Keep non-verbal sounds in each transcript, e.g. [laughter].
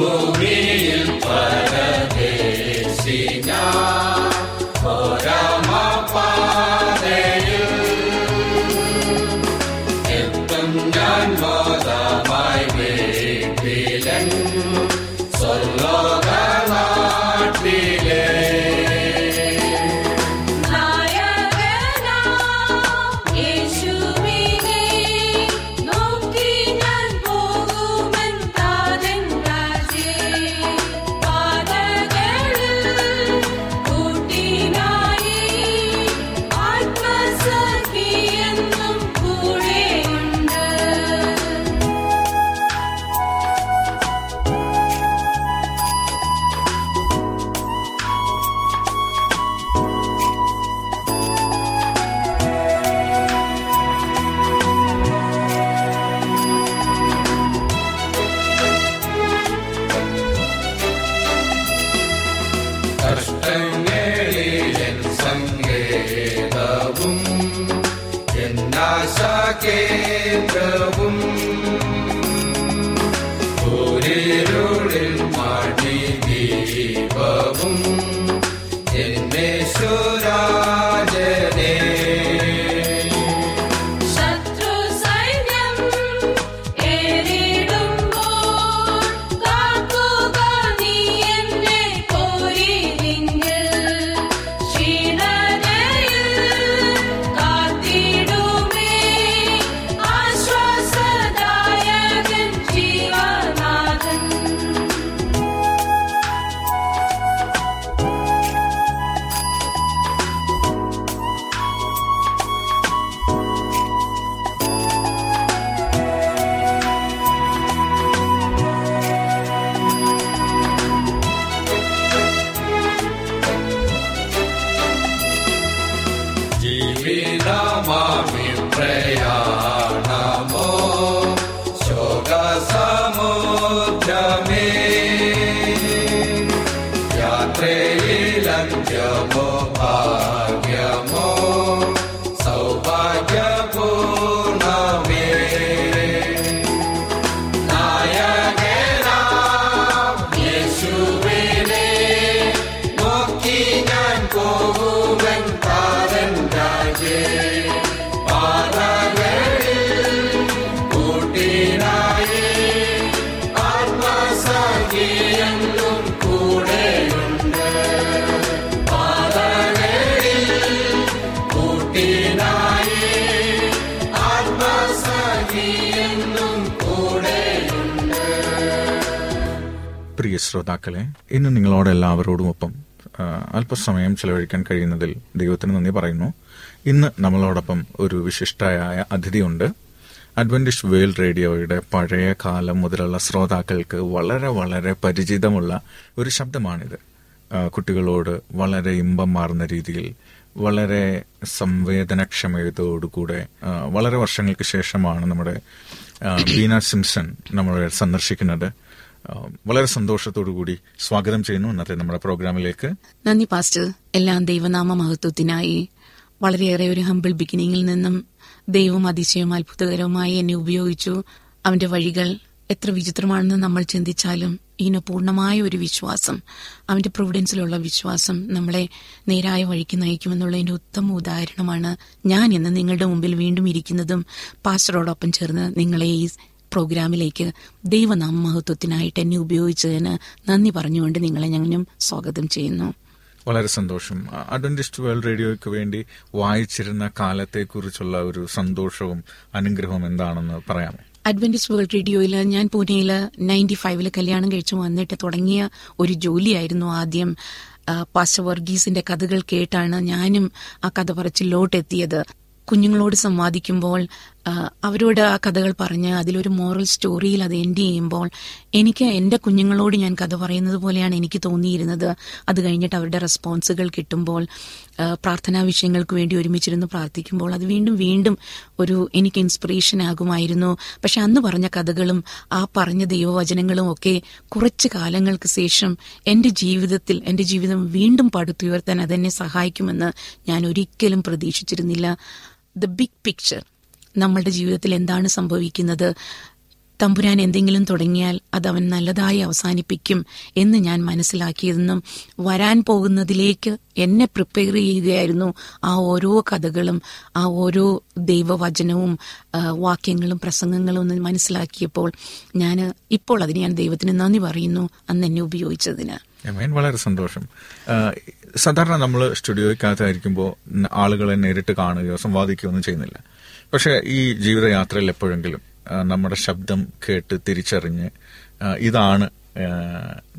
ഈ ശ്രോതാക്കളെ ഇന്ന് നിങ്ങളോട് എല്ലാവരോടും ഒപ്പം അല്പസമയം ചെലവഴിക്കാൻ കഴിയുന്നതിൽ ദൈവത്തിന് നന്ദി പറയുന്നു. ഇന്ന് നമ്മളോടൊപ്പം ഒരു വിശിഷ്ടയായ അതിഥിയുണ്ട്. അഡ്വന്റിഷ് വേൾഡ് റേഡിയോയുടെ പഴയ കാലം മുതലുള്ള ശ്രോതാക്കൾക്ക് വളരെ വളരെ പരിചിതമുള്ള ഒരു ശബ്ദമാണിത്. കുട്ടികളോട് വളരെ ഇമ്പം മാറുന്ന രീതിയിൽ വളരെ സംവേദനക്ഷമതയോടുകൂടെ വളരെ വർഷങ്ങൾക്ക് ശേഷമാണ് നമ്മുടെ ബീന സിംസൺ നമ്മളെ സന്ദർശിക്കുന്നത്. വളരെ സന്തോഷത്തോടു കൂടി സ്വാഗതം ചെയ്യുന്നു ഇന്നത്തെ നമ്മുടെ പ്രോഗ്രാമിലേക്ക്. നന്ദി പാസ്റ്റർ. എല്ലാം ദൈവനാമ മഹത്വത്തിനായി വളരെയേറെ ഒരു ഹമ്പിൾ ബിഗിനിങ്ങിൽ നിന്നും ദൈവം അതിശയവും അത്ഭുതകരവുമായി എന്നെ ഉപയോഗിച്ചു. അവന്റെ വഴികൾ എത്ര വിചിത്രമാണെന്ന് നമ്മൾ ചിന്തിച്ചാലും ഇതിന് പൂർണമായ ഒരു വിശ്വാസം അവന്റെ പ്രൊവിഡൻസിലുള്ള വിശ്വാസം നമ്മളെ നേരായ വഴിക്ക് നയിക്കുമെന്നുള്ളതിന്റെ ഉത്തമ ഉദാഹരണമാണ് ഞാൻ ഇന്ന് നിങ്ങളുടെ മുമ്പിൽ വീണ്ടും ഇരിക്കുന്നതും. പാസ്റ്ററോടൊപ്പം ചേർന്ന് നിങ്ങളെ ഈ പ്രോഗ്രാമിലേക്ക് ദൈവനാമ മഹത്വത്തിനായിട്ട് എന്നെ ഉപയോഗിച്ചതിന് നന്ദി പറഞ്ഞുകൊണ്ട് നിങ്ങളെ ഞങ്ങളും സ്വാഗതം ചെയ്യുന്നു. വളരെ സന്തോഷം. അഡ്വന്റിസ്റ്റ് വേൾഡ് റേഡിയോയ്ക്ക് വേണ്ടി വായിച്ചിരുന്ന കാലത്തെക്കുറിച്ചുള്ള ഒരു സന്തോഷവും അനുഗ്രഹവും എന്താണെന്ന് പറയാമോ? അഡ്വന്റിസ്റ്റ് വേൾഡ് റേഡിയോയിൽ ഞാൻ പൂനെയിൽ നയന്റി ഫൈവിൽ കല്യാണം കഴിച്ചു വന്നിട്ട് തുടങ്ങിയ ഒരു ജോലിയായിരുന്നു ആദ്യം. പാസ്റ്റർ വർഗീസിന്റെ കഥകൾ കേട്ടാണ് ഞാനും ആ കഥ പറച്ചിലോട്ടെത്തിയത്. കുഞ്ഞുങ്ങളോട് സംവാദിക്കുമ്പോൾ അവരോട് ആ കഥകൾ പറഞ്ഞ് അതിലൊരു മോറൽ സ്റ്റോറിയിൽ അത് എൻഡ് ചെയ്യുമ്പോൾ എനിക്ക് എന്റെ കുഞ്ഞുങ്ങളോട് ഞാൻ കഥ പറയുന്നത് പോലെയാണ് എനിക്ക് തോന്നിയിരുന്നത്. അത് കഴിഞ്ഞിട്ട് അവരുടെ റെസ്പോൺസുകൾ കിട്ടുമ്പോൾ പ്രാർത്ഥനാ വിഷയങ്ങൾക്ക് വേണ്ടി ഒരുമിച്ചിരുന്ന് പ്രാർത്ഥിക്കുമ്പോൾ അത് വീണ്ടും വീണ്ടും ഒരു എനിക്ക് ഇൻസ്പിറേഷൻ ആകുമായിരുന്നു. പക്ഷെ അന്ന് പറഞ്ഞ കഥകളും ആ പറഞ്ഞ ദൈവവചനങ്ങളും ഒക്കെ കുറച്ച് കാലങ്ങൾക്ക് ശേഷം എന്റെ ജീവിതത്തിൽ എന്റെ ജീവിതം വീണ്ടും പടുത്തുയർത്താൻ അതെന്നെ സഹായിക്കുമെന്ന് ഞാൻ ഒരിക്കലും പ്രതീക്ഷിച്ചിരുന്നില്ല. ദ ബിഗ് പിക്ചർ നമ്മളുടെ ജീവിതത്തിൽ എന്താണ് സംഭവിക്കുന്നത്? തമ്പുരാൻ എന്തെങ്കിലും തുടങ്ങിയാൽ അത് അവൻ നല്ലതായി അവസാനിപ്പിക്കും എന്ന് ഞാൻ മനസ്സിലാക്കിയതെന്നും വരാൻ പോകുന്നതിലേക്ക് എന്നെ പ്രിപ്പയർ ചെയ്യുകയായിരുന്നു ആ ഓരോ കഥകളും ആ ഓരോ ദൈവവചനവും വാക്യങ്ങളും പ്രസംഗങ്ങളും ഒന്ന് മനസ്സിലാക്കിയപ്പോൾ ഞാൻ ഇപ്പോൾ അതിന് ഞാൻ ദൈവത്തിന് നന്ദി പറയുന്നു അന്ന് എന്നെ ഉപയോഗിച്ചതിന്. വളരെ സന്തോഷം. സാധാരണ നമ്മൾ സ്റ്റുഡിയോയ്ക്കകത്തായിരിക്കുമ്പോൾ ആളുകളെ നേരിട്ട് കാണുകയോ സംവാദിക്കുകയോ ഒന്നും ചെയ്യുന്നില്ല. പക്ഷെ ഈ ജീവിതയാത്രയിൽ എപ്പോഴെങ്കിലും നമ്മുടെ ശബ്ദം കേട്ട് തിരിച്ചറിഞ്ഞ് ഇതാണ്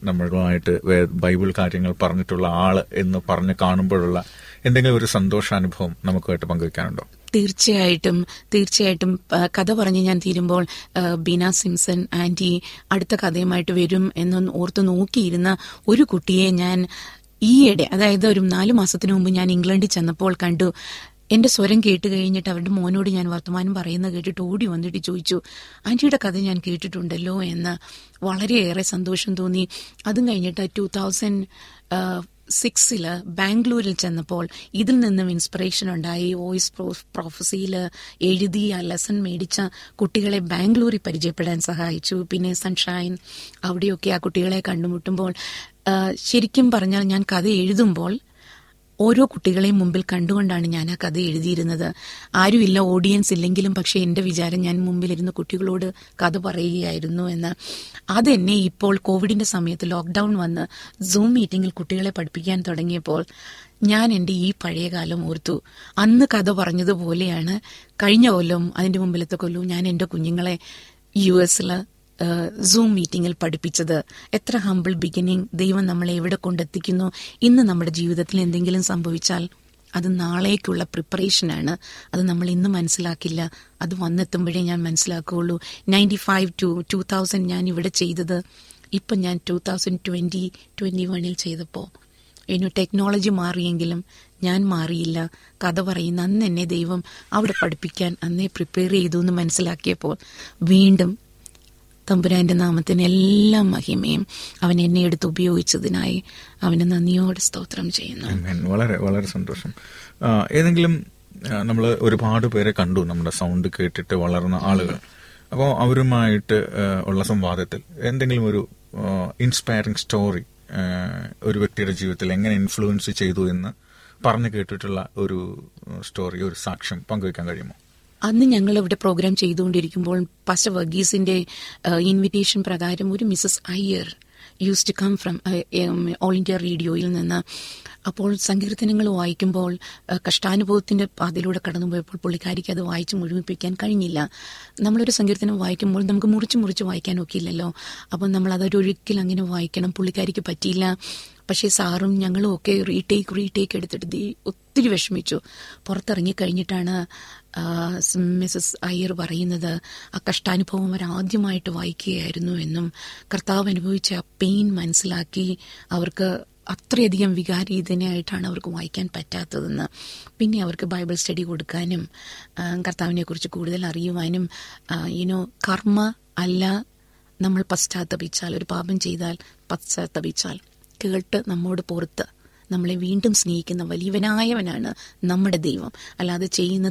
നമ്മളുമായിട്ട് ബൈബിൾ കാര്യങ്ങൾ പറഞ്ഞിട്ടുള്ള ആൾ എന്ന് പറഞ്ഞ് കാണുമ്പോഴുള്ള എന്തെങ്കിലും ഒരു സന്തോഷാനുഭവം നമുക്കായിട്ട് പങ്കുവെക്കാനുണ്ടോ? തീർച്ചയായിട്ടും തീർച്ചയായിട്ടും കഥ പറഞ്ഞ് ഞാൻ തീരുമ്പോൾ ബീന സിംസൺ ആന്റി അടുത്ത കഥയുമായിട്ട് വരും എന്നൊന്ന് ഓർത്ത് നോക്കിയിരുന്ന ഒരു കുട്ടിയെ ഞാൻ ഈയിടെ അതായത് ഒരു നാലു മാസത്തിനു മുമ്പ് ഞാൻ ഇംഗ്ലണ്ടിൽ ചെന്നപ്പോൾ കണ്ടു. എന്റെ സ്വരം കേട്ട് കഴിഞ്ഞിട്ട് അവരുടെ മോനോട് ഞാൻ വർത്തമാനം പറയുന്നത് കേട്ടിട്ട് ഓടി വന്നിട്ട് ചോദിച്ചു ആന്റിയുടെ കഥ ഞാൻ കേട്ടിട്ടുണ്ടല്ലോ എന്ന് വളരെയേറെ സന്തോഷം തോന്നി. അതും കഴിഞ്ഞിട്ട് ടൂ തൗസൻഡ് സിക്സിൽ ബാംഗ്ലൂരിൽ ചെന്നപ്പോൾ ഇതിൽ നിന്നും ഇൻസ്പിറേഷൻ ഉണ്ടായി. വോയിസ് പ്രൊഫസിയിൽ എഴുതി ആ ലെസൺ മേടിച്ച കുട്ടികളെ ബാംഗ്ലൂരിൽ പരിചയപ്പെടാൻ സഹായിച്ചു. പിന്നെ സൺഷൈൻ അവിടെയൊക്കെ ആ കുട്ടികളെ കണ്ടുമുട്ടുമ്പോൾ ശരിക്കും പറഞ്ഞാൽ ഞാൻ കഥ എഴുതുമ്പോൾ ഓരോ കുട്ടികളെയും മുമ്പിൽ കണ്ടുകൊണ്ടാണ് ഞാൻ ആ കഥ എഴുതിയിരുന്നത്. ആരുമില്ല ഓഡിയൻസ് ഇല്ലെങ്കിലും പക്ഷെ എന്റെ വിചാരം ഞാൻ മുമ്പിലിരുന്ന് കുട്ടികളോട് കഥ പറയുകയായിരുന്നു എന്ന്. അതെന്നെ ഇപ്പോൾ കോവിഡിന്റെ സമയത്ത് ലോക്ക്ഡൌൺ വന്ന് സൂം മീറ്റിംഗിൽ കുട്ടികളെ പഠിപ്പിക്കാൻ തുടങ്ങിയപ്പോൾ ഞാൻ എന്റെ ഈ പഴയ കാലം ഓർത്തു. അന്ന് കഥ പറഞ്ഞതുപോലെയാണ് കഴിഞ്ഞ കൊല്ലം അതിന്റെ മുമ്പിലത്തെ കൊല്ലവും ഞാൻ എന്റെ കുഞ്ഞുങ്ങളെ യു സൂം മീറ്റിംഗിൽ പഠിപ്പിച്ചത്. എത്ര ഹംബിൾ ബിഗിനിങ് ദൈവം നമ്മളെ എവിടെ കൊണ്ടെത്തിക്കുന്നു? ഇന്ന് നമ്മുടെ ജീവിതത്തിൽ എന്തെങ്കിലും സംഭവിച്ചാൽ അത് നാളേക്കുള്ള പ്രിപ്പറേഷനാണ് അത് നമ്മൾ ഇന്ന് മനസ്സിലാക്കില്ല. അത് വന്നെത്തുമ്പോഴേ ഞാൻ മനസ്സിലാക്കുകയുള്ളൂ. Ninety five to two thousand ഞാൻ ഇവിടെ ചെയ്തത്. ഇപ്പം ഞാൻ ടു തൗസൻഡ് ട്വന്റി ട്വന്റി വണ്ണിൽ ചെയ്തപ്പോൾ. ഇനി ടെക്നോളജി മാറിയെങ്കിലും ഞാൻ മാറിയില്ല. കഥ പറയുന്ന അന്ന് എന്നെ ദൈവം അവിടെ പഠിപ്പിക്കാൻ അന്നേ പ്രിപ്പയർ ചെയ്തു എന്ന് മനസ്സിലാക്കിയപ്പോൾ വീണ്ടും തമ്പുരാന്റെ നാമത്തിന് എല്ലാ മഹിമയും അവൻ എന്നെ എടുത്ത് ഉപയോഗിച്ചതിനായി അവന് നന്ദിയോടെ സ്തോത്രം ചെയ്യുന്നു. വളരെ വളരെ സന്തോഷം. ഏതെങ്കിലും നമ്മൾ ഒരുപാട് പേരെ കണ്ടു നമ്മുടെ സൗണ്ട് കേട്ടിട്ട് വളർന്ന ആളുകൾ. അപ്പോൾ അവരുമായിട്ട് ഉള്ള സംവാദത്തിൽ എന്തെങ്കിലും ഒരു ഇൻസ്പയറിംഗ് സ്റ്റോറി ഒരു വ്യക്തിയുടെ ജീവിതത്തിൽ എങ്ങനെ ഇൻഫ്ലുവൻസ് ചെയ്തു എന്ന് പറഞ്ഞു കേട്ടിട്ടുള്ള ഒരു സ്റ്റോറി ഒരു സാക്ഷ്യം പങ്കുവയ്ക്കാൻ കഴിയുമോ? അന്ന് ഞങ്ങൾ ഇവിടെ പ്രോഗ്രാം ചെയ്തുകൊണ്ടിരിക്കുമ്പോൾ പാസ്റ്റർ വർഗീസിന്റെ ഇൻവിറ്റേഷൻ പ്രകാരം ഒരു Mrs Iyer used to come from All India റേഡിയോയിൽ നിന്ന് അപ്പോൾ സങ്കീർത്തനങ്ങൾ വായിക്കുമ്പോൾ കഷ്ടാനുഭവത്തിന്റെ പാതയിലൂടെ കടന്നുപോയപ്പോൾ പുള്ളിക്കാരിക്ക് അത് വായിച്ച് മുഴുമിപ്പിക്കാൻ കഴിഞ്ഞില്ല. നമ്മളൊരു സങ്കീർത്തനം വായിക്കുമ്പോൾ നമുക്ക് മുറിച്ച് മുറിച്ച് വായിക്കാൻ ഒക്കില്ലല്ലോ. അപ്പം നമ്മൾ അതൊരൊരിക്കൽ അങ്ങനെ വായിക്കണം പുള്ളിക്കാരിക്ക് പറ്റിയില്ല. പക്ഷേ സാറും ഞങ്ങളും ഒക്കെ റീടേക്ക് റീടേക്ക് എടുത്തിട്ട് ദേ- ഒത്തിരി വിഷമിച്ചു. പുറത്തിറങ്ങി കഴിഞ്ഞിട്ടാണ് മിസസ് അയ്യർ പറയുന്നത് ആ കഷ്ടാനുഭവം അവർ ആദ്യമായിട്ട് വായിക്കുകയായിരുന്നു എന്നും കർത്താവ് അനുഭവിച്ച ആ പെയിൻ മനസ്സിലാക്കി അവർക്ക് അത്രയധികം വികാരീതനായിട്ടാണ് അവർക്ക് വായിക്കാൻ പറ്റാത്തതെന്ന്. പിന്നെ അവർക്ക് ബൈബിൾ സ്റ്റഡി കൊടുക്കാനും കർത്താവിനെക്കുറിച്ച് കർത്താവിനെ കുറിച്ച് കൂടുതൽ അറിയുവാനും യുനോ കർമ്മ അല്ല നമ്മൾ പശ്ചാത്തപിച്ചാൽ ഒരു പാപം ചെയ്താൽ പശ്ചാത്തപിച്ചാൽ കേട്ട് നമ്മോട് പുറത്ത് നമ്മളെ വീണ്ടും സ്നേഹിക്കുന്ന വലിയവനായവനാണ് നമ്മുടെ ദൈവം. അല്ലാതെ ചെയ്യുന്ന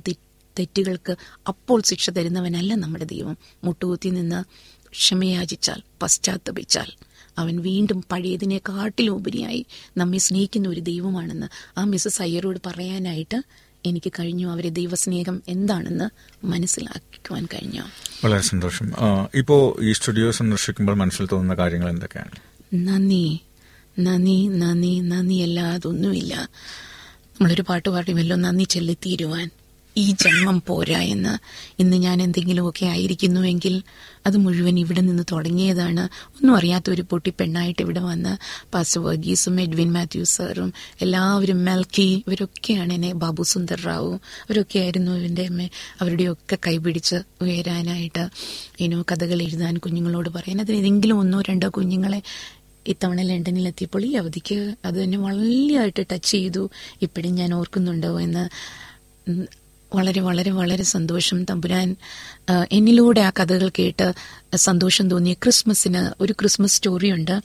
തെറ്റുകൾക്ക് അപ്പോൾ ശിക്ഷ തരുന്നവനല്ല നമ്മുടെ ദൈവം. മുട്ടുകുത്തി നിന്ന് ക്ഷമയാചിച്ചാൽ പശ്ചാത്തപിച്ചാൽ. അവൻ വീണ്ടും പഴയതിനെക്കാട്ടിലും ഉപരിയായി നമ്മെ സ്നേഹിക്കുന്ന ഒരു ദൈവമാണെന്ന് ആ മിസ്സസ് അയ്യരോട് പറയാനായിട്ട് എനിക്ക് കഴിഞ്ഞു. അവരെ ദൈവസ്നേഹം എന്താണെന്ന് മനസ്സിലാക്കുവാൻ കഴിഞ്ഞു. വളരെ സന്തോഷം. ഇപ്പോൾ ഇപ്പോ ഈ സ്റ്റുഡിയോ സന്ദർശിക്കുമ്പോൾ മനസ്സിൽ തോന്നുന്ന കാര്യങ്ങൾ എന്തൊക്കെയാണ്? നന്ദി. നന്ദി നന്ദി നന്ദി. അല്ലാതൊന്നുമില്ല നമ്മളൊരു പാട്ട് പാടുമല്ലോ നന്ദി ചൊല്ലിത്തീരുവാൻ. ഈ ജന്മം പോരാ എന്ന്. ഇന്ന് ഞാൻ എന്തെങ്കിലുമൊക്കെ ആയിരിക്കുന്നുവെങ്കിൽ അത് മുഴുവൻ ഇവിടെ നിന്ന് തുടങ്ങിയതാണ്. ഒന്നും അറിയാത്ത ഒരു പൊട്ടി പെണ്ണായിട്ട് ഇവിടെ വന്ന് പാസ്റ്റർ വർഗീസും എഡ്വിൻ മാത്യു സാറും എല്ലാവരും മെൽക്കി ഇവരൊക്കെയാണ് എന്നെ ബാബു സുന്ദർ റാവു. അവരൊക്കെ ആയിരുന്നു ഇവന്റെ അമ്മ. അവരുടെയൊക്കെ കൈപിടിച്ച് ഉയരാനായിട്ട് ഇനോ കഥകൾ എഴുതാൻ കുഞ്ഞുങ്ങളോട് പറയാൻ. അതിന് ഏതെങ്കിലും ഒന്നോ രണ്ടോ കുഞ്ഞുങ്ങളെ ഇത്തവണ ലണ്ടനിൽ എത്തിയപ്പോൾ ഈ അവധിക്ക് അത് എന്നെ വളരെയായിട്ട് ടച്ച് ചെയ്തു. ഇപ്പോഴും ഞാൻ ഓർക്കുന്നുണ്ടോ എന്ന്. വളരെ വളരെ വളരെ സന്തോഷം. തമ്പുരാൻ എന്നിലൂടെ ആ കഥകൾ കേട്ട് സന്തോഷം തോന്നിയ ക്രിസ്മസിന് ഒരു ക്രിസ്മസ് സ്റ്റോറിയുണ്ട്.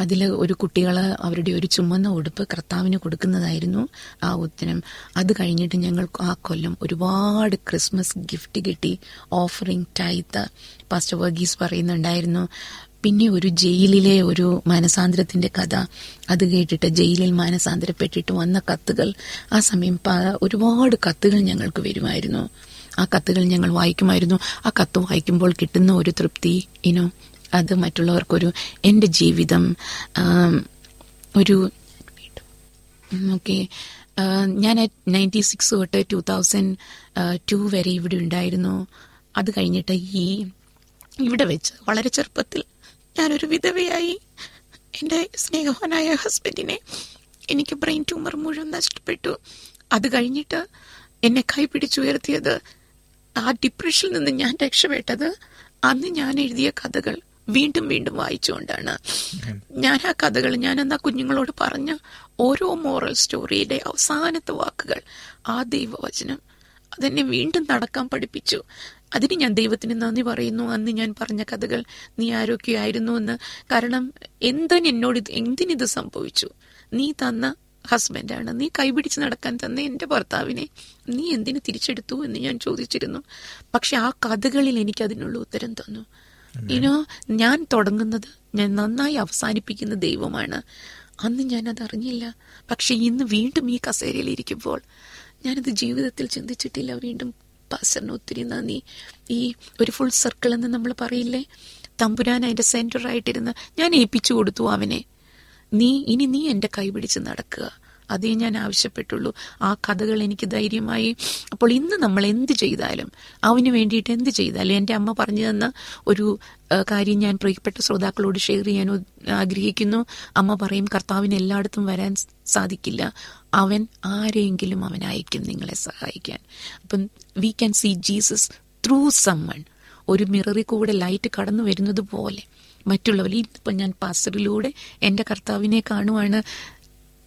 അതിൽ ഒരു കുട്ടികൾ അവരുടെ ഒരു ചുമന്ന ഉടുപ്പ് കർത്താവിന് കൊടുക്കുന്നതായിരുന്നു ആ ഉത്തരം. അത് കഴിഞ്ഞിട്ട് ഞങ്ങൾ ആ കൊല്ലം ഒരുപാട് ക്രിസ്മസ് ഗിഫ്റ്റ് കിട്ടി. ഓഫറിങ് ടൈത്ത് പാസ്റ്റർ വർഗീസ് പറയുന്നുണ്ടായിരുന്നു പിന്നെ ഒരു ജയിലിലെ ഒരു മാനസാന്തരത്തിന്റെ കഥ. അത് കേട്ടിട്ട് ജയിലിൽ മാനസാന്തരപ്പെട്ടിട്ട് വന്ന കത്തുകൾ. ആ സമയം ഒരുപാട് കത്തുകൾ ഞങ്ങൾക്ക് വരുമായിരുന്നു. ആ കത്തുകൾ ഞങ്ങൾ വായിക്കുമായിരുന്നു. ആ കത്ത് വായിക്കുമ്പോൾ കിട്ടുന്ന ഒരു തൃപ്തി ഇനോ അത് മറ്റുള്ളവർക്കൊരു എന്റെ ജീവിതം ഒരു ഓക്കെ. ഞാൻ നയന്റി സിക്സ് തൊട്ട് ടു തൗസൻഡ് ടു വരെ ഇവിടെ ഉണ്ടായിരുന്നു. അത് കഴിഞ്ഞിട്ട് ഈ ഇവിടെ വെച്ച് വളരെ ചെറുപ്പത്തിൽ ഞാനൊരു വിധവയായി. എന്റെ സ്നേഹവാനായ ഹസ്ബൻഡിനെ എനിക്ക് ബ്രെയിൻ ട്യൂമർ മുഴുവൻ നഷ്ടപ്പെട്ടു. അത് കഴിഞ്ഞിട്ട് എന്നെ കൈപിടിച്ചുയർത്തിയത് ആ ഡിപ്രഷനിൽ നിന്ന് ഞാൻ രക്ഷപ്പെട്ടത് അന്ന് ഞാൻ എഴുതിയ കഥകൾ വീണ്ടും വീണ്ടും വായിച്ചുകൊണ്ടാണ്. ഞാൻ ആ കഥകൾ ഞാൻ എന്നാ കുഞ്ഞുങ്ങളോട് പറഞ്ഞ ഓരോ മോറൽ സ്റ്റോറിയുടെ അവസാനത്തെ വാക്കുകൾ ആ ദൈവവചനം അതെന്നെ വീണ്ടും നടക്കാൻ പഠിപ്പിച്ചു. അതിന് ഞാൻ ദൈവത്തിന് നന്ദി പറയുന്നു. അന്ന് ഞാൻ പറഞ്ഞ കഥകൾ നീ ആരോഗ്യമായിരുന്നു എന്ന്. കാരണം എന്തിന് എന്നോട് എന്തിനിത് സംഭവിച്ചു? നീ തന്ന ഹസ്ബൻഡാണ്. നീ കൈപിടിച്ച് നടക്കാൻ തന്ന എന്റെ ഭർത്താവിനെ നീ എന്തിനു തിരിച്ചെടുത്തു എന്ന് ഞാൻ ചോദിച്ചിരുന്നു. പക്ഷെ ആ കഥകളിൽ എനിക്ക് അതിനുള്ള ഉത്തരം തന്നു. ഇനോ ഞാൻ തുടങ്ങുന്നത് ഞാൻ നന്നായി അവസാനിപ്പിക്കുന്ന ദൈവമാണ്. അന്ന് ഞാനത് അറിഞ്ഞില്ല. പക്ഷെ ഇന്ന് വീണ്ടും ഈ കസേരയിൽ ഇരിക്കുമ്പോൾ ഞാനത് ജീവിതത്തിൽ ചിന്തിച്ചിട്ടില്ല. വീണ്ടും പാസ്റ്ററിന് ഒത്തിരി നന്ദി. ഈ ഒരു ഫുൾ സർക്കിൾ എന്ന് നമ്മൾ പറയില്ലേ? തമ്പുരാൻ അതിന്റെ സെന്ററായിട്ടിരുന്ന് ഞാൻ ഏൽപ്പിച്ചു കൊടുത്തു അവനെ. നീ ഇനി നീ എന്റെ കൈ പിടിച്ച് നടക്കുക. അതേ ഞാൻ ആവശ്യപ്പെട്ടുള്ളൂ. ആ കഥകൾ എനിക്ക് ധൈര്യമായി. അപ്പോൾ ഇന്ന് നമ്മൾ എന്ത് ചെയ്താലും അവന് വേണ്ടിയിട്ട് എന്ത് ചെയ്താലും എന്റെ അമ്മ പറഞ്ഞു തന്ന ഒരു കാര്യം ഞാൻ പ്രിയപ്പെട്ട ശ്രോതാക്കളോട് ഷെയർ ചെയ്യാൻ ആഗ്രഹിക്കുന്നു. അമ്മ പറയും കർത്താവിന് എല്ലായിടത്തും വരാൻ സാധിക്കില്ല. അവൻ ആരെങ്കിലും അവൻ അയക്കും നിങ്ങളെ സഹായിക്കാൻ. അപ്പം we can see Jesus through someone ഒരു മിററിൽ കൂടെ ലൈറ്റ് കടന്നു വരുന്നത് പോലെ. മറ്റുള്ളവർ ഇപ്പം ഞാൻ പാസ്റ്ററിലൂടെ എന്റെ കർത്താവിനെ കാണുവാണ്.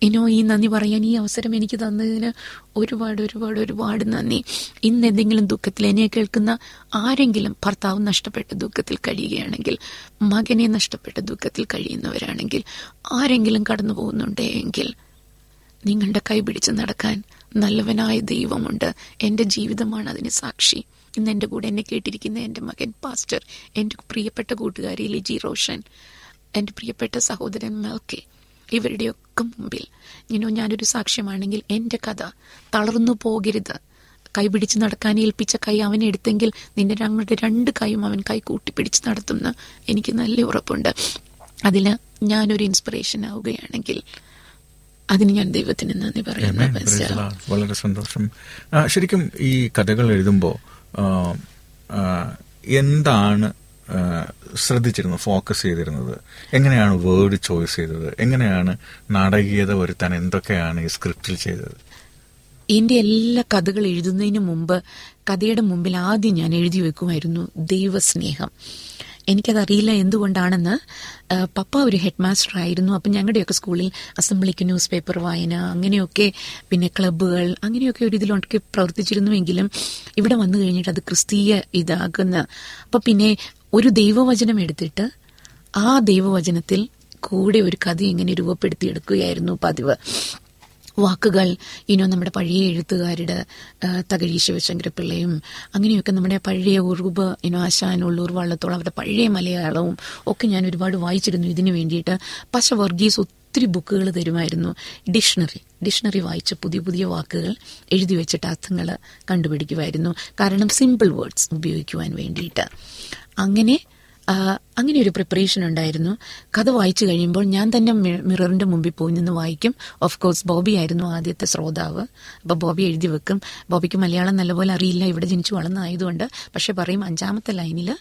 ഇനോ ഈ നന്ദി പറയാൻ ഈ അവസരം എനിക്ക് തന്നതിന് ഒരുപാട് ഒരുപാട് ഒരുപാട് നന്ദി. ഇന്ന് എന്തെങ്കിലും ദുഃഖത്തിൽ എന്നെ കേൾക്കുന്ന ആരെങ്കിലും ഭർത്താവ് നഷ്ടപ്പെട്ട ദുഃഖത്തിൽ കഴിയുകയാണെങ്കിൽ മകനെ നഷ്ടപ്പെട്ട ദുഃഖത്തിൽ കഴിയുന്നവരാണെങ്കിൽ ആരെങ്കിലും കടന്നു പോകുന്നുണ്ടെങ്കിൽ നിങ്ങളുടെ കൈ പിടിച്ച് നടക്കാൻ നല്ലവനായ ദൈവമുണ്ട്. എന്റെ ജീവിതമാണ് അതിന് സാക്ഷി. ഇന്ന് എന്റെ കൂടെ എന്നെ കേട്ടിരിക്കുന്ന എന്റെ മകൻ പാസ്റ്റർ എന്റെ പ്രിയപ്പെട്ട കൂട്ടുകാരി ലിജി റോഷൻ എന്റെ പ്രിയപ്പെട്ട സഹോദരൻ മെൽക്കെ ഇവരുടെയൊക്കെ മുമ്പിൽ. ഇനോ ഞാനൊരു സാക്ഷ്യമാണെങ്കിൽ എന്റെ കഥ തളർന്നു പോകരുത്. കൈ പിടിച്ച് നടക്കാൻ ഏൽപ്പിച്ച കൈ അവൻ എടുത്തെങ്കിൽ നിന്റെ ഞങ്ങളുടെ രണ്ട് കൈയും അവൻ കൈ കൂട്ടിപ്പിടിച്ച് നടത്തുന്ന എനിക്ക് നല്ല ഉറപ്പുണ്ട്. അതിന് ഞാനൊരു ഇൻസ്പിറേഷൻ ആവുകയാണെങ്കിൽ അതിന് ഞാൻ ദൈവത്തിന് നന്ദി Lord. വളരെ സന്തോഷം. ശരിക്കും ഈ കഥകൾ എഴുതുമ്പോൾ എന്താണ് ശ്രദ്ധിച്ചിരുന്നത് ഫോക്കസ് ചെയ്തിരുന്നത്. എങ്ങനെയാണ് വേർഡ് ചോയ്സ് ചെയ്തത്? എങ്ങനെയാണ് നാടകീയത വരുത്താൻ എന്തൊക്കെയാണ് ഈ സ്ക്രിപ്റ്റിൽ ചെയ്തത്? എന്റെ എല്ലാ കഥകൾ എഴുതുന്നതിന് മുമ്പ് കഥയുടെ മുമ്പിൽ ആദ്യം ഞാൻ എഴുതി വെക്കുമായിരുന്നു ദൈവസ്നേഹം. എനിക്കതറിയില്ല എന്തുകൊണ്ടാണെന്ന്. പപ്പ ഒരു ഹെഡ് മാസ്റ്റർ ആയിരുന്നു. അപ്പം ഞങ്ങളുടെയൊക്കെ സ്കൂളിൽ അസംബ്ലിക്ക് ന്യൂസ് പേപ്പർ വായന അങ്ങനെയൊക്കെ പിന്നെ ക്ലബ്ബുകൾ അങ്ങനെയൊക്കെ ഒരു ഇതിലൊക്കെ പ്രവർത്തിച്ചിരുന്നുവെങ്കിലും ഇവിടെ വന്നു കഴിഞ്ഞിട്ട് അത് ക്രിസ്തീയ ഇതാകുന്ന അപ്പം പിന്നെ ഒരു ദൈവവചനം എടുത്തിട്ട് ആ ദൈവവചനത്തിൽ കൂടെ ഒരു കഥ ഇങ്ങനെ രൂപപ്പെടുത്തിയെടുക്കുകയായിരുന്നു പതിവ്. വാക്കുകൾ ഇനോ നമ്മുടെ പഴയ എഴുത്തുകാരുടെ തകഴി ശിവശങ്കരപ്പിള്ളയും അങ്ങനെയൊക്കെ നമ്മുടെ പഴയ ഉറുബ് ഇനോ ആശാൻ ഉള്ളൂർ വള്ളത്തോളം അവരുടെ പഴയ മലയാളവും ഒക്കെ ഞാൻ ഒരുപാട് വായിച്ചിരുന്നു. ഇതിനു വേണ്ടിയിട്ട് പശ വർഗീസ് ഒത്തിരി ബുക്കുകൾ തരുമായിരുന്നു. ഡിക്ഷണറി. ഡിക്ഷണറി വായിച്ച് പുതിയ പുതിയ വാക്കുകൾ എഴുതി വെച്ചിട്ട് അർത്ഥങ്ങൾ കണ്ടുപിടിക്കുമായിരുന്നു. കാരണം സിമ്പിൾ വേർഡ്സ് ഉപയോഗിക്കുവാൻ വേണ്ടിയിട്ട്. അങ്ങനെ അങ്ങനെ ഒരു പ്രിപ്പറേഷൻ ഉണ്ടായിരുന്നു. കഥ വായിച്ചു കഴിയുമ്പോൾ ഞാൻ തന്നെ മിററിന്റെ മിററിന്റെ മുമ്പിൽ പോയി നിന്ന് വായിക്കും. ഓഫ് കോഴ്സ് ബോബി ആയിരുന്നു ആദ്യത്തെ ശ്രോതാവ്. അപ്പോൾ ബോബി എഴുതി വെക്കും. ബോബിക്ക് മലയാളം നല്ലപോലെ അറിയില്ല. ഇവിടെ ജനിച്ചു വളർന്നതായതുകൊണ്ട് പക്ഷെ പറയും അഞ്ചാമത്തെ ലൈനിൽ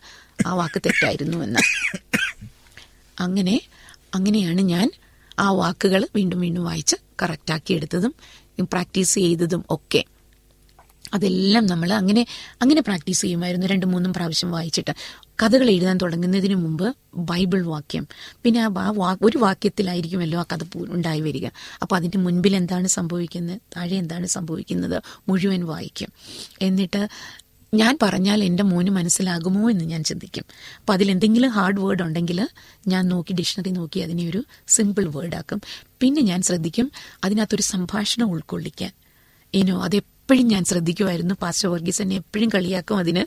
ആ വാക്ക് തെറ്റായിരുന്നു എന്ന്. [coughs] അങ്ങനെ അങ്ങനെയാണ് ഞാൻ ആ വാക്കുകൾ വീണ്ടും വീണ്ടും വായിച്ച് കറക്റ്റാക്കി എടുത്തതും പ്രാക്ടീസ് ചെയ്തതും ഒക്കെ. അതെല്ലാം നമ്മൾ അങ്ങനെ അങ്ങനെ പ്രാക്ടീസ് ചെയ്യുമായിരുന്നു രണ്ട് മൂന്നും പ്രാവശ്യം വായിച്ചിട്ട്. കഥകൾ എഴുതാൻ തുടങ്ങുന്നതിന് മുമ്പ് ബൈബിൾ വാക്യം. പിന്നെ ആ വാ- ഒരു വാക്യത്തിലായിരിക്കുമല്ലോ ആ കഥ ഉണ്ടായി വരിക. അപ്പോൾ അതിന്റെ മുൻപിൽ എന്താണ് സംഭവിക്കുന്നത്? താഴെ എന്താണ് സംഭവിക്കുന്നത്? മുഴുവൻ വായിക്കും. എന്നിട്ട് ഞാൻ പറഞ്ഞാൽ എന്റെ മോന് മനസ്സിലാകുമോ എന്ന് ഞാൻ ചിന്തിക്കും. അപ്പം അതിലെന്തെങ്കിലും ഹാർഡ് വേർഡ് ഉണ്ടെങ്കിൽ ഞാൻ നോക്കി ഡിക്ഷണറി നോക്കി അതിനെ ഒരു സിമ്പിൾ വേർഡാക്കും പിന്നെ ഞാൻ ശ്രദ്ധിക്കും അതിനകത്തൊരു സംഭാഷണം ഉൾക്കൊള്ളിക്കാൻ. ഇനോ അതെപ്പോഴും ഞാൻ ശ്രദ്ധിക്കുമായിരുന്നു. പാസ്റ്റർ വർഗീസ് എന്നെ എപ്പോഴും കളിയാക്കും അതിന്.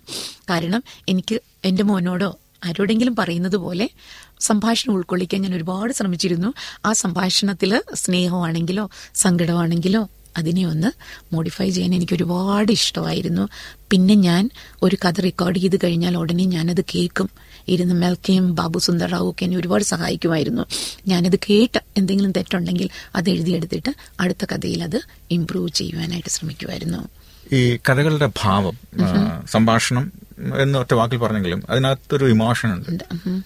കാരണം എനിക്ക് എന്റെ മോനോടോ ആരോടെങ്കിലും പറയുന്നത് പോലെ സംഭാഷണം ഉൾക്കൊള്ളിക്കാൻ ഞാൻ ഒരുപാട് ശ്രമിച്ചിരുന്നു. ആ സംഭാഷണത്തിൽ സ്നേഹമാണെങ്കിലോ സങ്കടമാണെങ്കിലോ അതിനെ ഒന്ന് മോഡിഫൈ ചെയ്യാൻ എനിക്ക് ഒരുപാട് ഇഷ്ടമായിരുന്നു. പിന്നെ ഞാൻ ഒരു കഥ റെക്കോർഡ് ചെയ്ത് കഴിഞ്ഞാൽ ഉടനെ ഞാനത് കേൾക്കും. ഇരുന്ന് മെൽക്കയും ബാബു സുന്ദറാവും ഒക്കെ എന്നെ ഒരുപാട് സഹായിക്കുമായിരുന്നു. ഞാനത് കേട്ട് എന്തെങ്കിലും തെറ്റുണ്ടെങ്കിൽ അത് എഴുതിയെടുത്തിട്ട് അടുത്ത കഥയിൽ അത് ഇംപ്രൂവ് ചെയ്യുവാനായിട്ട് ശ്രമിക്കുമായിരുന്നു. ഈ കഥകളുടെ ഭാവം സംഭാഷണം എന്ന് ഒറ്റ വാക്കിൽ പറഞ്ഞെങ്കിലും അതിനകത്തൊരു ഇമോഷൻ ഉണ്ട്.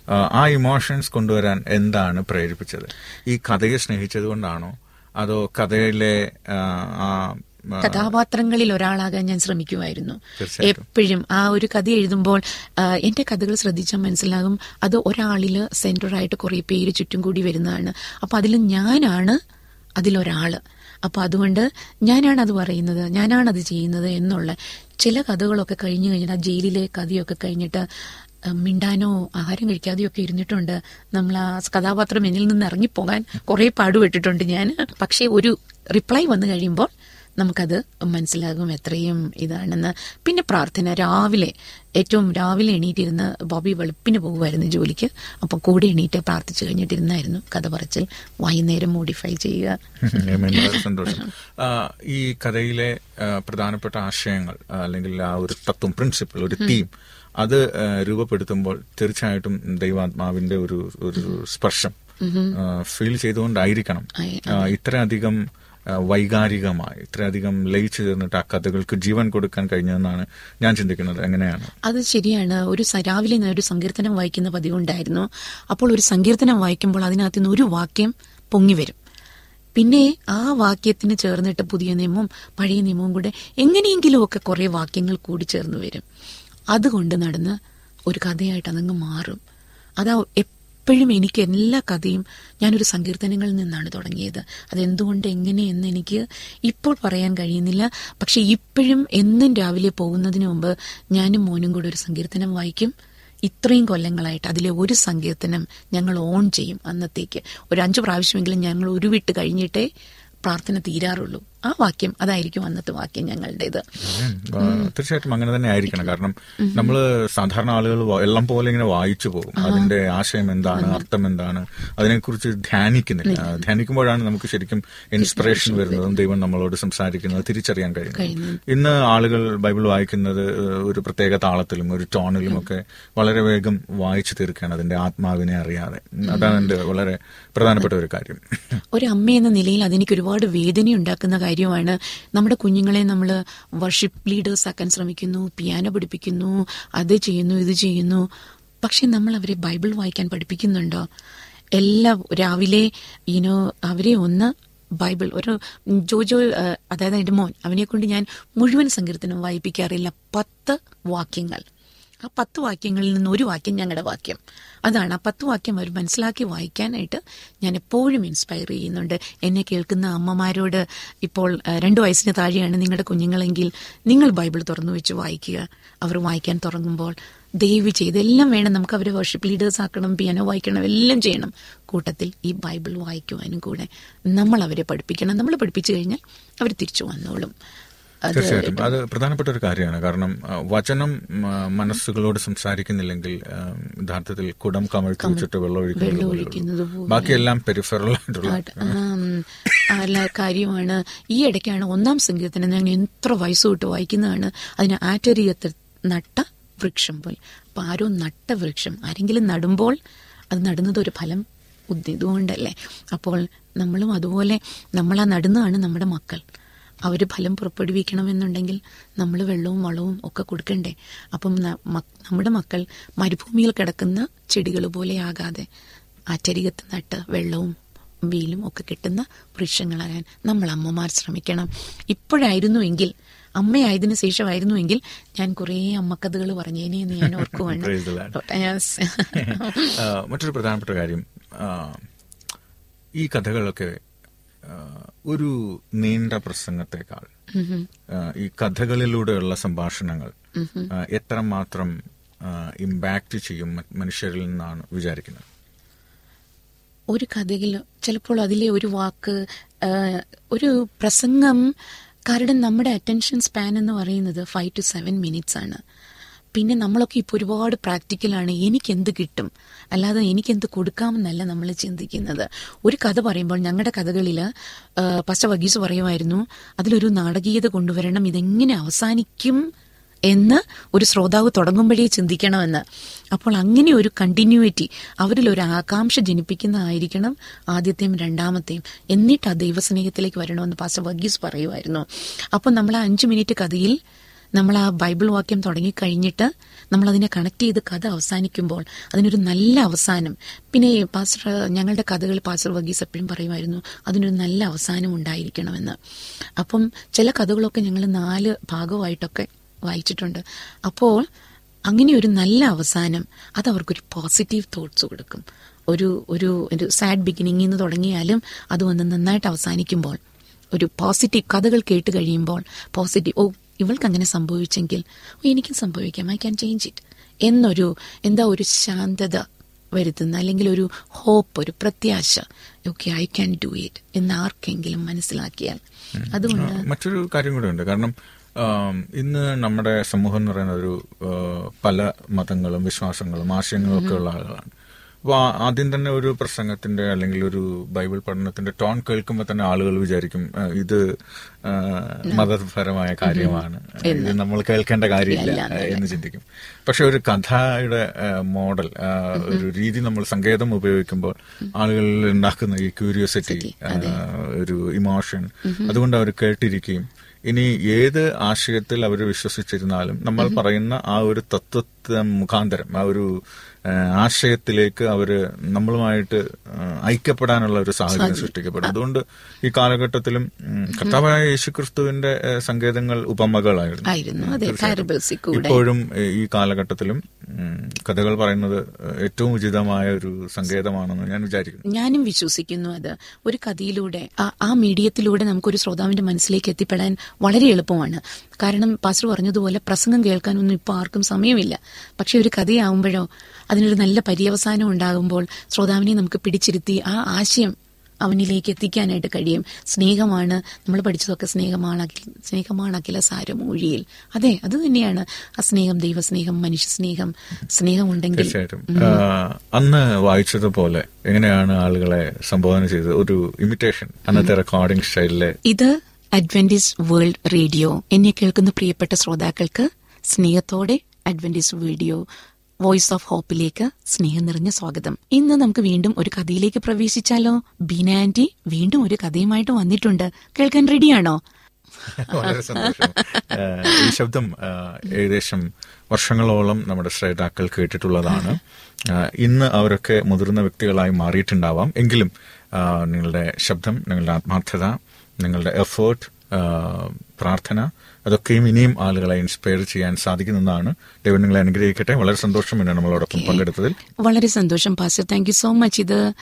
ആ, ആ ഇമോഷൻസ് കൊണ്ടുവരാൻ എന്താണ് പ്രേരിപ്പിച്ചത്? ഈ കഥയെ സ്നേഹിച്ചത് കൊണ്ടാണോ അതോ കഥയിലെ ആ, കഥാപാത്രങ്ങളിൽ ഒരാളാകാൻ ഞാൻ ശ്രമിക്കുമായിരുന്നു. എപ്പോഴും ആ ഒരു കഥ എഴുതുമ്പോൾ എന്റെ കഥകൾ ശ്രദ്ധിച്ചാൽ മനസ്സിലാകും. അത് ഒരാളിൽ സെന്ററായിട്ട് കുറെ പേര് ചുറ്റും കൂടി വരുന്നതാണ്. അപ്പൊ അതിൽ ഞാനാണ് അതിലൊരാൾ. അപ്പൊ അതുകൊണ്ട് ഞാനാണ് അത് പറയുന്നത് ഞാനാണ് അത് ചെയ്യുന്നത് എന്നുള്ള ചില കഥകളൊക്കെ കഴിഞ്ഞു കഴിഞ്ഞിട്ട് ആ ജയിലിലെ കഥയൊക്കെ കഴിഞ്ഞിട്ട് മിണ്ടാനോ ആഹാരം കഴിക്കാതെയോ ഒക്കെ ഇരുന്നിട്ടുണ്ട്. നമ്മൾ ആ കഥാപാത്രം എന്നിൽ നിന്ന് ഇറങ്ങിപ്പോകാൻ കുറെ പാടുപെട്ടിട്ടുണ്ട് ഞാൻ. പക്ഷേ ഒരു റിപ്ലൈ വന്നു കഴിയുമ്പോൾ നമുക്കത് മനസ്സിലാകും എത്രയും ഇതാണെന്ന്. പിന്നെ പ്രാർത്ഥന. രാവിലെ ഏറ്റവും രാവിലെ എണീറ്റിരുന്ന് ബോബി വെളുപ്പിന് പോകുമായിരുന്നു ജോലിക്ക്. അപ്പോൾ കൂടെ എണീറ്റ് പ്രാർത്ഥിച്ചു കഴിഞ്ഞിട്ടിരുന്നായിരുന്നു കഥ പറച്ചിൽ. വൈകുന്നേരം മോഡിഫൈ ചെയ്യുക. സന്തോഷം. ഈ കഥയിലെ പ്രധാനപ്പെട്ട ആശയങ്ങൾ അല്ലെങ്കിൽ ആ ഒരു തത്വം പ്രിൻസിപ്പിൾ ഒരു തീം അത് രൂപപ്പെടുത്തുമ്പോൾ തീർച്ചയായിട്ടും ദൈവാത്മാവിന്റെ ഒരു ഒരു സ്പർശം ഫീൽ ചെയ്തുകൊണ്ടായിരിക്കണം. ഇത്രയധികം വൈകാരികമായി ഇത്രയധികം ലയിച്ചു ചേർന്നിട്ട് ആ കഥകൾക്ക് ജീവൻ കൊടുക്കാൻ കഴിഞ്ഞതെന്നാണ് ഞാൻ ചിന്തിക്കുന്നത്. എങ്ങനെയാണ്? അത് ശരിയാണ്. ഒരു രാവിലെ ഞാൻ ഒരു സങ്കീർത്തനം വായിക്കുന്ന പതിവുണ്ടായിരുന്നു. അപ്പോൾ ഒരു സങ്കീർത്തനം വായിക്കുമ്പോൾ അതിനകത്ത് നിന്ന് ഒരു വാക്യം പൊങ്ങി വരും. പിന്നെ ആ വാക്യത്തിന് ചേർന്നിട്ട് പുതിയ നിയമവും പഴയ നിയമവും കൂടെ എങ്ങനെയെങ്കിലും ഒക്കെ കുറെ വാക്യങ്ങൾ കൂടി ചേർന്ന് വരും. അതുകൊണ്ട് നടന്ന് ഒരു കഥയായിട്ട് അതങ്ങ് മാറും. അതാ എപ്പോഴും എനിക്ക് എല്ലാ കഥയും ഞാനൊരു സങ്കീർത്തനങ്ങളിൽ നിന്നാണ് തുടങ്ങിയത്. അതെന്തുകൊണ്ട് എങ്ങനെയെന്ന് എനിക്ക് ഇപ്പോൾ പറയാൻ കഴിയുന്നില്ല. പക്ഷെ ഇപ്പോഴും എന്നും രാവിലെ പോകുന്നതിന് മുമ്പ് ഞാനും മോനും കൂടെ ഒരു സങ്കീർത്തനം വായിക്കും. ഇത്രയും കൊല്ലങ്ങളായിട്ട് അതിലെ ഒരു സങ്കീർത്തനം ഞങ്ങൾ ഓൺ ചെയ്യും അന്നത്തേക്ക്. ഒരു അഞ്ച് പ്രാവശ്യമെങ്കിലും ഞങ്ങൾ ഉരുവിട്ട് കഴിഞ്ഞിട്ടേ പ്രാർത്ഥന തീരാറുള്ളൂ. ആ വാക്യം അതായിരിക്കും അന്നത്തെ വാക്യം ഞങ്ങളുടെ ഇത് തീർച്ചയായിട്ടും അങ്ങനെ തന്നെ ആയിരിക്കണം. കാരണം നമ്മൾ സാധാരണ ആളുകൾ എല്ലാം പോലെ ഇങ്ങനെ വായിച്ചു പോകും. അതിന്റെ ആശയം എന്താണ് അർത്ഥം എന്താണ് അതിനെക്കുറിച്ച് ധ്യാനിക്കുന്നില്ല. ധ്യാനിക്കുമ്പോഴാണ് നമുക്ക് ശരിക്കും ഇൻസ്പിറേഷൻ വരുന്നതും ദൈവം നമ്മളോട് സംസാരിക്കുന്നത് തിരിച്ചറിയാൻ കഴിയുന്നത്. ഇന്ന് ആളുകൾ ബൈബിൾ വായിക്കുന്നത് ഒരു പ്രത്യേക താളത്തിലും ഒരു ടോണിലും ഒക്കെ വളരെ വേഗം വായിച്ചു തീർക്കുകയാണ് അതിന്റെ ആത്മാവിനെ അറിയാതെ. അതാണ് എന്റെ വളരെ പ്രധാനപ്പെട്ട ഒരു കാര്യം. ഒരു അമ്മ എന്ന നിലയിൽ അതെനിക്ക് ഒരുപാട് വേദന ഉണ്ടാക്കുന്ന കാര്യമാണ്. നമ്മുടെ കുഞ്ഞുങ്ങളെ നമ്മൾ വർഷിപ്പ് ലീഡേഴ്സ് ആക്കാൻ ശ്രമിക്കുന്നു പിയാനോ പഠിപ്പിക്കുന്നു അത് ചെയ്യുന്നു ഇത് ചെയ്യുന്നു. പക്ഷെ നമ്മൾ അവരെ ബൈബിൾ വായിക്കാൻ പഠിപ്പിക്കുന്നുണ്ടോ? എല്ലാ രാവിലെ ഈനോ അവരെ ഒന്ന് ബൈബിൾ ഒരു ജോജോ അതായത് എന്റെ മോൻ അവനെ കൊണ്ട് ഞാൻ മുഴുവൻ സങ്കീർത്തനം വായിപ്പിക്കാറില്ല. പത്ത് വാക്യങ്ങൾ. ആ പത്ത് വാക്യങ്ങളിൽ നിന്ന് ഒരു വാക്യം ഞങ്ങളുടെ വാക്യം. അതാണ് ആ പത്ത് വാക്യം അവർ മനസ്സിലാക്കി വായിക്കാനായിട്ട് ഞാൻ എപ്പോഴും ഇൻസ്പയർ ചെയ്യുന്നുണ്ട്. എന്നെ കേൾക്കുന്ന അമ്മമാരോട് ഇപ്പോൾ രണ്ട് വയസ്സിന് താഴെയാണ് നിങ്ങളുടെ കുഞ്ഞുങ്ങളെങ്കിൽ നിങ്ങൾ ബൈബിൾ തുറന്നു വെച്ച് വായിക്കുക. അവർ വായിക്കാൻ തുടങ്ങുമ്പോൾ ദയവ് ചെയ്ത് എല്ലാം വേണം. നമുക്ക് അവരെ വർഷിപ്പ് ലീഡേഴ്സ് ആക്കണം പിയാനോ വായിക്കണം എല്ലാം ചെയ്യണം. കൂട്ടത്തിൽ ഈ ബൈബിൾ വായിക്കുവാനും കൂടെ നമ്മൾ അവരെ പഠിപ്പിക്കണം. നമ്മൾ പഠിപ്പിച്ചു കഴിഞ്ഞാൽ അവർ തിരിച്ചു വന്നോളും. തീർച്ചയായിട്ടും. അത് പ്രധാനപ്പെട്ട ഒരു കാര്യമാണ്. കാരണം വചനം മനസ്സുകളോട് സംസാരിക്കുന്നില്ലെങ്കിൽ യഥാർത്ഥത്തിൽ കുടം കമഴ്ത്തി വെച്ചിട്ട് വെള്ളം ഒഴിക്കുന്നത് പോലെ. ബാക്കിയെല്ലാം പെരിഫറൽ ആയിട്ടുള്ള ആം, അല്ല കാര്യമാണ്. ഈ ഇടയ്ക്കാണ് ഒന്നാം സംഗീതത്തിന് ഞാൻ എത്ര വയസ്സ് തൊട്ട് വായിക്കുന്നതാണ്. അതിന് ആറ്റരിയത്തിൽ നട്ട വൃക്ഷം പോൽ അപ്പൊ ആരോ നട്ട വൃക്ഷം. ആരെങ്കിലും നടുമ്പോൾ അത് നടുന്നത് ഒരു ഫലം ഇതുകൊണ്ടല്ലേ. അപ്പോൾ നമ്മളും അതുപോലെ നമ്മളാ നടുന്നതാണ് നമ്മുടെ മക്കൾ. അവർ ഫലം പുറപ്പെടുവിക്കണമെന്നുണ്ടെങ്കിൽ നമ്മൾ വെള്ളവും വളവും ഒക്കെ കൊടുക്കണ്ടേ. അപ്പം നമ്മുടെ മക്കൾ മരുഭൂമിയിൽ കിടക്കുന്ന ചെടികൾ പോലെ ആകാതെ ആറ്റരികത്ത് നട്ട് വെള്ളവും വെയിലും ഒക്കെ കിട്ടുന്ന വൃക്ഷങ്ങളാകാൻ നമ്മൾ അമ്മമാർ ശ്രമിക്കണം. ഇപ്പോഴായിരുന്നുവെങ്കിൽ അമ്മയായതിനു ശേഷമായിരുന്നുവെങ്കിൽ ഞാൻ കുറേ അമ്മക്കഥകൾ പറഞ്ഞേനെ എന്ന് ഞാൻ ഓർക്കുവാണ്. [laughs] [laughs] മറ്റൊരു പ്രധാനപ്പെട്ട കാര്യം ഈ കഥകളൊക്കെ ഒരു നീണ്ട പ്രസംഗത്തെക്കാൾ ഈ കഥകളിലൂടെയുള്ള സംഭാഷണങ്ങൾ എത്രമാത്രം ഇമ്പാക്ട് ചെയ്യും മനുഷ്യരിൽ നിന്നാണ് വിചാരിക്കുന്നത്? ഒരു കഥയിൽ ചിലപ്പോൾ അതിലെ ഒരു വാക്ക് ഒരു പ്രസംഗം കാരണം നമ്മുടെ അറ്റൻഷൻ സ്പാൻ എന്ന് പറയുന്നത് ഫൈവ് ടു സെവൻ മിനിറ്റ്സ് ആണ്. പിന്നെ നമ്മളൊക്കെ ഇപ്പോൾ ഒരുപാട് പ്രാക്ടിക്കലാണ് എനിക്കെന്ത് കിട്ടും? അല്ലാതെ എനിക്കെന്ത് കൊടുക്കാമെന്നല്ല നമ്മൾ ചിന്തിക്കുന്നത്. ഒരു കഥ പറയുമ്പോൾ ഞങ്ങളുടെ കഥകളിൽ പച്ച വഗീസ് പറയുമായിരുന്നു അതിലൊരു നാടകീയത കൊണ്ടുവരണം. ഇതെങ്ങനെ അവസാനിക്കും എന്ന് ഒരു ശ്രോതാവ് തുടങ്ങുമ്പോഴേ ചിന്തിക്കണമെന്ന്. അപ്പോൾ അങ്ങനെ ഒരു കണ്ടിന്യൂറ്റി അവരിൽ ഒരു ആകാംക്ഷ ജനിപ്പിക്കുന്നതായിരിക്കണം ആദ്യത്തെയും രണ്ടാമത്തെയും. എന്നിട്ട് ആ ദൈവസ്നേഹത്തിലേക്ക് വരണമെന്ന് പാസ്റ്റർ വർഗീസ് പറയുമായിരുന്നു. അപ്പോൾ നമ്മൾ അഞ്ച് മിനിറ്റ് കഥയിൽ നമ്മൾ ആ ബൈബിൾ വാക്യം തുടങ്ങിക്കഴിഞ്ഞിട്ട് നമ്മൾ അതിനെ കണക്ട് ചെയ്ത് കഥ അവസാനിക്കുമ്പോൾ അതിനൊരു നല്ല അവസാനം. പിന്നെ പാസ്റ്റർ ഞങ്ങളുടെ കഥകൾ പാസ്റ്റർ വർഗീസ് എപ്പോഴും പറയുമായിരുന്നു അതിനൊരു നല്ല അവസാനം ഉണ്ടായിരിക്കണമെന്ന്. അപ്പം ചില കഥകളൊക്കെ ഞങ്ങൾ നാല് ഭാഗമായിട്ടൊക്കെ വായിച്ചിട്ടുണ്ട്. അപ്പോൾ അങ്ങനെ ഒരു നല്ല അവസാനം അത് അവർക്കൊരു പോസിറ്റീവ് തോട്ട്സ് കൊടുക്കും. ഒരു ഒരു ഒരു സാഡ് ബിഗിനിങ്ങിൽ നിന്ന് തുടങ്ങിയാലും അത് വന്ന് നന്നായിട്ട് അവസാനിക്കുമ്പോൾ ഒരു പോസിറ്റീവ് കഥകൾ കേട്ട് കഴിയുമ്പോൾ പോസിറ്റീവ് ഓ ഇവൾക്ക് അങ്ങനെ സംഭവിച്ചെങ്കിൽ എനിക്കും സംഭവിക്കാം. ഐ ക്യാൻ ചേഞ്ച് ഇറ്റ് എന്നൊരു എന്താ ഒരു ശാന്തത വരുത്തുന്ന അല്ലെങ്കിൽ ഒരു ഹോപ്പ് ഒരു പ്രത്യാശ. Okay I can do it എന്ന് ആർക്കെങ്കിലും മനസ്സിലാക്കിയാൽ. അതുകൊണ്ട് മറ്റൊരു കാര്യം കൂടെ ഉണ്ട്. കാരണം ഇന്ന് നമ്മുടെ സമൂഹം എന്ന് പറയുന്ന ഒരു പല മതങ്ങളും വിശ്വാസങ്ങളും ആശയങ്ങളും ഒക്കെ ഉള്ള ആളുകളാണ്. അപ്പോൾ ആദ്യം തന്നെ ഒരു പ്രസംഗത്തിന്റെ അല്ലെങ്കിൽ ഒരു ബൈബിൾ പഠനത്തിന്റെ ടോൺ കേൾക്കുമ്പോൾ തന്നെ ആളുകൾ വിചാരിക്കും ഇത് മതപരമായ കാര്യമാണ്. ഇത് നമ്മൾ കേൾക്കേണ്ട കാര്യമില്ല എന്ന് ചിന്തിക്കും. പക്ഷെ ഒരു കഥയുടെ മോഡൽ ഒരു രീതി നമ്മൾ സങ്കേതം ഉപയോഗിക്കുമ്പോൾ ആളുകളിൽ ഉണ്ടാക്കുന്ന ഈ ക്യൂരിയോസിറ്റി ഒരു ഇമോഷൻ അതുകൊണ്ട് അവർ കേട്ടിരിക്കുകയും ഇനി ഏത് ആശയത്തിൽ അവർ വിശ്വസിച്ചിരുന്നാലും നമ്മൾ പറയുന്ന ആ ഒരു തത്വത്തെ മുഖാന്തരം ആ ഒരു ആശയത്തിലേക്ക് അവർ നമ്മളുമായിട്ട് ഐക്യപ്പെടാനുള്ള ഒരു സാഹചര്യം സൃഷ്ടിക്കപ്പെടും. അതുകൊണ്ട് ഈ കാലഘട്ടത്തിലും കർത്താവായ യേശുക്രിസ്തുവിന്റെ സങ്കേതങ്ങൾ ഉപമകളായിരുന്നു. ഇപ്പോഴും ഈ ഈ കാലഘട്ടത്തിലും കഥകൾ പറയുന്നത് ഏറ്റവും ഉചിതമായ ഒരു സങ്കേതമാണെന്ന് ഞാൻ വിചാരിക്കുന്നു. ഞാനും വിശ്വസിക്കുന്നു അത്. ഒരു കഥയിലൂടെ ആ- മീഡിയത്തിലൂടെ നമുക്കൊരു ശ്രോതാവിന്റെ മനസ്സിലേക്ക് എത്തിപ്പെടാൻ വളരെ എളുപ്പമാണ്. കാരണം പാസ്റ്റർ പറഞ്ഞതുപോലെ പ്രസംഗം കേൾക്കാനൊന്നും ഇപ്പോൾ ആർക്കും സമയമില്ല. പക്ഷെ ഒരു കഥയാവുമ്പോഴോ അതിനൊരു നല്ല പര്യവസാനം ഉണ്ടാകുമ്പോൾ ശ്രോതാവിനെ നമുക്ക് പിടിച്ചിരുത്തി ആ ആശയം അവനിലേക്ക് എത്തിക്കാനായിട്ട് കഴിയും. സ്നേഹമാണ് നമ്മൾ പഠിച്ചതൊക്കെ സ്നേഹമാണ് സ്നേഹമാണ് അഖില സാരമൂഴിയിൽ അതെ അത് തന്നെയാണ്. ആ സ്നേഹം ദൈവസ്നേഹം മനുഷ്യ സ്നേഹം സ്നേഹമുണ്ടെങ്കിൽ അന്ന് വായിച്ചതുപോലെ എങ്ങനെയാണ് ആളുകളെ സംബോധന ചെയ്തത്? ഒരു ഇമിറ്റേഷൻ അന്നത്തെ റെക്കോർഡിംഗ് സ്റ്റൈലിലെ ഇത് അഡ്വന്റിസ് വേൾഡ് റേഡിയോ എന്നെ കേൾക്കുന്ന പ്രിയപ്പെട്ട ശ്രോതാക്കൾക്ക് സ്നേഹത്തോടെ അഡ്വന്റിസ് വീഡിയോ വോയിസ് ഓഫ് ഹോപ്പിലേക്ക് സ്നേഹം നിറഞ്ഞ സ്വാഗതം. ഇന്ന് നമുക്ക് വീണ്ടും ഒരു കഥയിലേക്ക് പ്രവേശിച്ചാലോ? ബീന ആന്റി വീണ്ടും ഒരു കഥയുമായിട്ട് വന്നിട്ടുണ്ട്. കേൾക്കാൻ റെഡിയാണോ? [laughs] വളരെ സന്തോഷം. ഈ ശബ്ദം ഏകദേശം വർഷങ്ങളോളം നമ്മുടെ ശ്രേതാക്കൾ കേട്ടിട്ടുള്ളതാണ്. ഇന്ന് അവരൊക്കെ മുതിർന്ന വ്യക്തികളായി മാറിയിട്ടുണ്ടാവാം. എങ്കിലും നിങ്ങളുടെ ശബ്ദം നിങ്ങളുടെ ആത്മാർത്ഥത നിങ്ങളുടെ എഫേർട്ട് പ്രാർത്ഥന അതൊക്കെയും ഇനിയും ആളുകളെ ഇൻസ്പയർ ചെയ്യാൻ സാധിക്കുന്നതാണ് ദൈവം നിങ്ങളെ അനുഗ്രഹിക്കട്ടെ. വളരെ സന്തോഷം പിന്നെ നമ്മളോടൊപ്പം പങ്കെടുത്തതിൽ. വളരെ സന്തോഷം pastor. Thank you so much ഇത്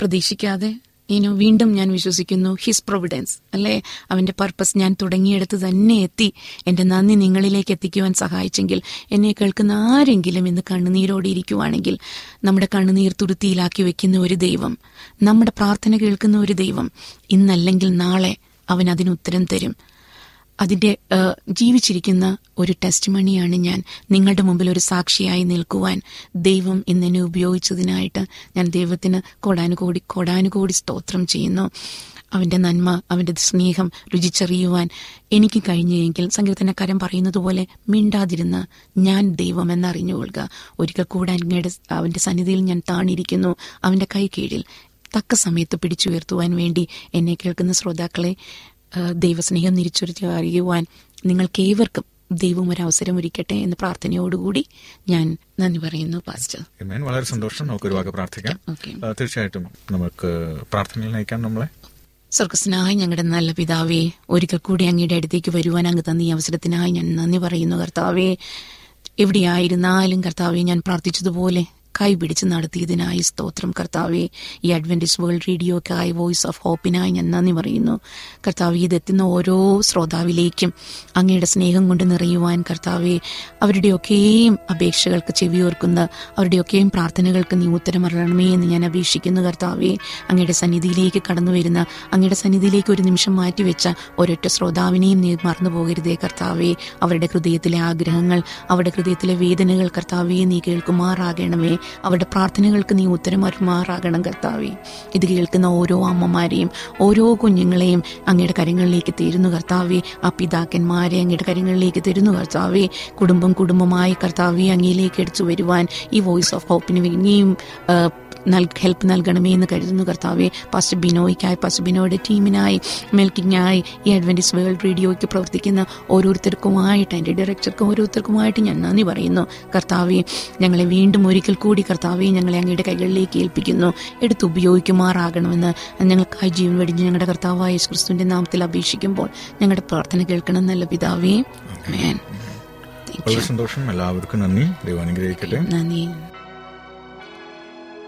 പ്രതീക്ഷിക്കാതെ ഇനോ വീണ്ടും ഞാൻ വിശ്വസിക്കുന്നു. ഹിസ് പ്രൊവിഡൻസ് അല്ലെ? അവന്റെ പർപ്പസ് ഞാൻ തുടങ്ങിയെടുത്ത് തന്നെ എത്തി. എന്റെ നന്ദി നിങ്ങളിലേക്ക് എത്തിക്കുവാൻ സഹായിച്ചെങ്കിൽ എന്നെ കേൾക്കുന്ന ആരെങ്കിലും ഇന്ന് കണ്ണുനീരോടെ ഇരിക്കുവാണെങ്കിൽ നമ്മുടെ കണ്ണുനീർ തുരുത്തിയിലാക്കി വെക്കുന്ന ഒരു ദൈവം നമ്മുടെ പ്രാർത്ഥന കേൾക്കുന്ന ഒരു ദൈവം ഇന്നല്ലെങ്കിൽ നാളെ അവൻ അതിന് ഉത്തരം തരും. അതിന്റെ ജീവിച്ചിരിക്കുന്ന ഒരു ടെസ്റ്റ് മണിയാണ് ഞാൻ. നിങ്ങളുടെ മുമ്പിൽ ഒരു സാക്ഷിയായി നിൽക്കുവാൻ ദൈവം ഇന്നെന്നെ ഉപയോഗിച്ചതിനായിട്ട് ഞാൻ ദൈവത്തിന് കോടാനുകോടി കോടാനുകോടി സ്തോത്രം ചെയ്യുന്നു. അവന്റെ നന്മ അവന്റെ സ്നേഹം രുചിച്ചറിയുവാൻ എനിക്ക് കഴിഞ്ഞെങ്കിൽ സങ്കീർത്തനക്കാരൻ പറയുന്നത് പോലെ മിണ്ടാതിരുന്ന ഞാൻ ദൈവം എന്നറിഞ്ഞുകൊള്ളുക ഒരിക്കൽ കൂടെ അങ്ങയുടെ അവന്റെ സന്നിധിയിൽ ഞാൻ താണിരിക്കുന്നു. അവന്റെ കൈ കീഴിൽ തക്ക സമയത്ത് പിടിച്ചുയർത്തുവാൻ വേണ്ടി എന്നെ കേൾക്കുന്ന ശ്രോതാക്കളെ ദൈവസ്നേഹം തിരിച്ചറിച്ച് അറിയുവാൻ നിങ്ങൾക്ക് ഏവർക്കും ദൈവം ഒരു അവസരം ഒരുക്കട്ടെ എന്ന പ്രാർത്ഥനയോടുകൂടി ഞാൻ നന്ദി പറയുന്നു പാസ്റ്റർ. വളരെ സന്തോഷം. നമുക്ക് ഒരു വാക്ക് പ്രാർത്ഥിക്കാം. തീർച്ചയായിട്ടും നമുക്ക് പ്രാർത്ഥനയിൽ നയിക്കാം നമ്മളെ. സ്വർഗസ്നായി ഞങ്ങളുടെ നല്ല പിതാവേ ഒരിക്കൽ കൂടി അങ്ങയുടെ അടുത്തേക്ക് വരുവാൻ അങ്ങ് തന്ന ഈ അവസരത്തിനായി ഞാൻ നന്ദി പറയുന്നു കർത്താവേ. എവിടെയായിരുന്നാലും കർത്താവെ ഞാൻ പ്രാർത്ഥിച്ചതുപോലെ കൈപിടിച്ച് നടത്തിയതിനായി സ്തോത്രം. കർത്താവെ ഈ അഡ്വന്റിസ് വേൾഡ് റേഡിയോക്കായി വോയിസ് ഓഫ് ഹോപ്പിനായി ഞാൻ നന്ദി പറയുന്നു. കർത്താവ് ഇതെത്തുന്ന ഓരോ ശ്രോതാവിലേക്കും അങ്ങയുടെ സ്നേഹം കൊണ്ട് നിറയുവാൻ കർത്താവെ അവരുടെയൊക്കെയും അപേക്ഷകൾക്ക് ചെവിയോർക്കുന്ന അവരുടെയൊക്കെയും പ്രാർത്ഥനകൾക്ക് നീ ഉത്തരം എന്ന് ഞാൻ അപേക്ഷിക്കുന്നു കർത്താവെ. അങ്ങയുടെ സന്നിധിയിലേക്ക് കടന്നു വരുന്ന അങ്ങയുടെ സന്നിധിയിലേക്ക് ഒരു നിമിഷം മാറ്റിവെച്ച ഒരൊറ്റ ശ്രോതാവിനെയും നീ മറന്നു പോകരുതേ കർത്താവെ. അവരുടെ ഹൃദയത്തിലെ ആഗ്രഹങ്ങൾ അവരുടെ ഹൃദയത്തിലെ വേദനകൾ കർത്താവെ നീ കേൾക്കുമാറാകണമേ. അവരുടെ പ്രാർത്ഥനകൾക്ക് നീ ഉത്തരം കർത്താവേ. ഇത് കേൾക്കുന്ന ഓരോ അമ്മമാരെയും ഓരോ കുഞ്ഞുങ്ങളെയും അങ്ങയുടെ കരങ്ങളിലേക്ക് തരുന്നു കർത്താവേ. ആ പിതാക്കന്മാരെ അങ്ങയുടെ കരങ്ങളിലേക്ക് തരുന്നു കർത്താവേ. കുടുംബം കുടുംബമായി കർത്താവെ അങ്ങയിലേക്ക് എടുത്തു വരുവാൻ ഈ വോയിസ് ഓഫ് ഹോപ്പിന് നൽ- ഹെൽപ്പ് നൽകണമേ എന്ന് കരുതുന്നു. കർത്താവെ പാസ്റ്റർ ബിനോയ്ക്കായി പാസ്റ്റർ ബിനോയുടെ ടീമിനായി മെൽക്കിങ്ങായി ഈ അഡ്വന്റിസ് വേൾഡ് റേഡിയോയ്ക്ക് പ്രവർത്തിക്കുന്ന ഓരോരുത്തർക്കുമായിട്ട് എന്റെ ഡയറക്ടർക്കും ഓരോരുത്തർക്കുമായിട്ട് ഞാൻ നന്ദി പറയുന്നു. കർത്താവെ ഞങ്ങളെ വീണ്ടും ഒരിക്കൽ കൂടി കർത്താവെ ഞങ്ങളെ അങ്ങയുടെ കൈകളിലേക്ക് ഏൽപ്പിക്കുന്നു. എടുത്ത് ഉപയോഗിക്കുമാറാകണമെന്ന് ഞങ്ങൾക്കായി ജീവൻ വെടിഞ്ഞ് ഞങ്ങളുടെ കർത്താവായ യേശു ക്രിസ്തുവിന്റെ നാമത്തിൽ അപേക്ഷിക്കുമ്പോൾ ഞങ്ങളുടെ പ്രാർത്ഥന കേൾക്കണം നല്ല പിതാവേ. വളരെ സന്തോഷം. എല്ലാവർക്കും നന്ദി. ദൈവം അനുഗ്രഹിക്കട്ടെ. നന്ദി.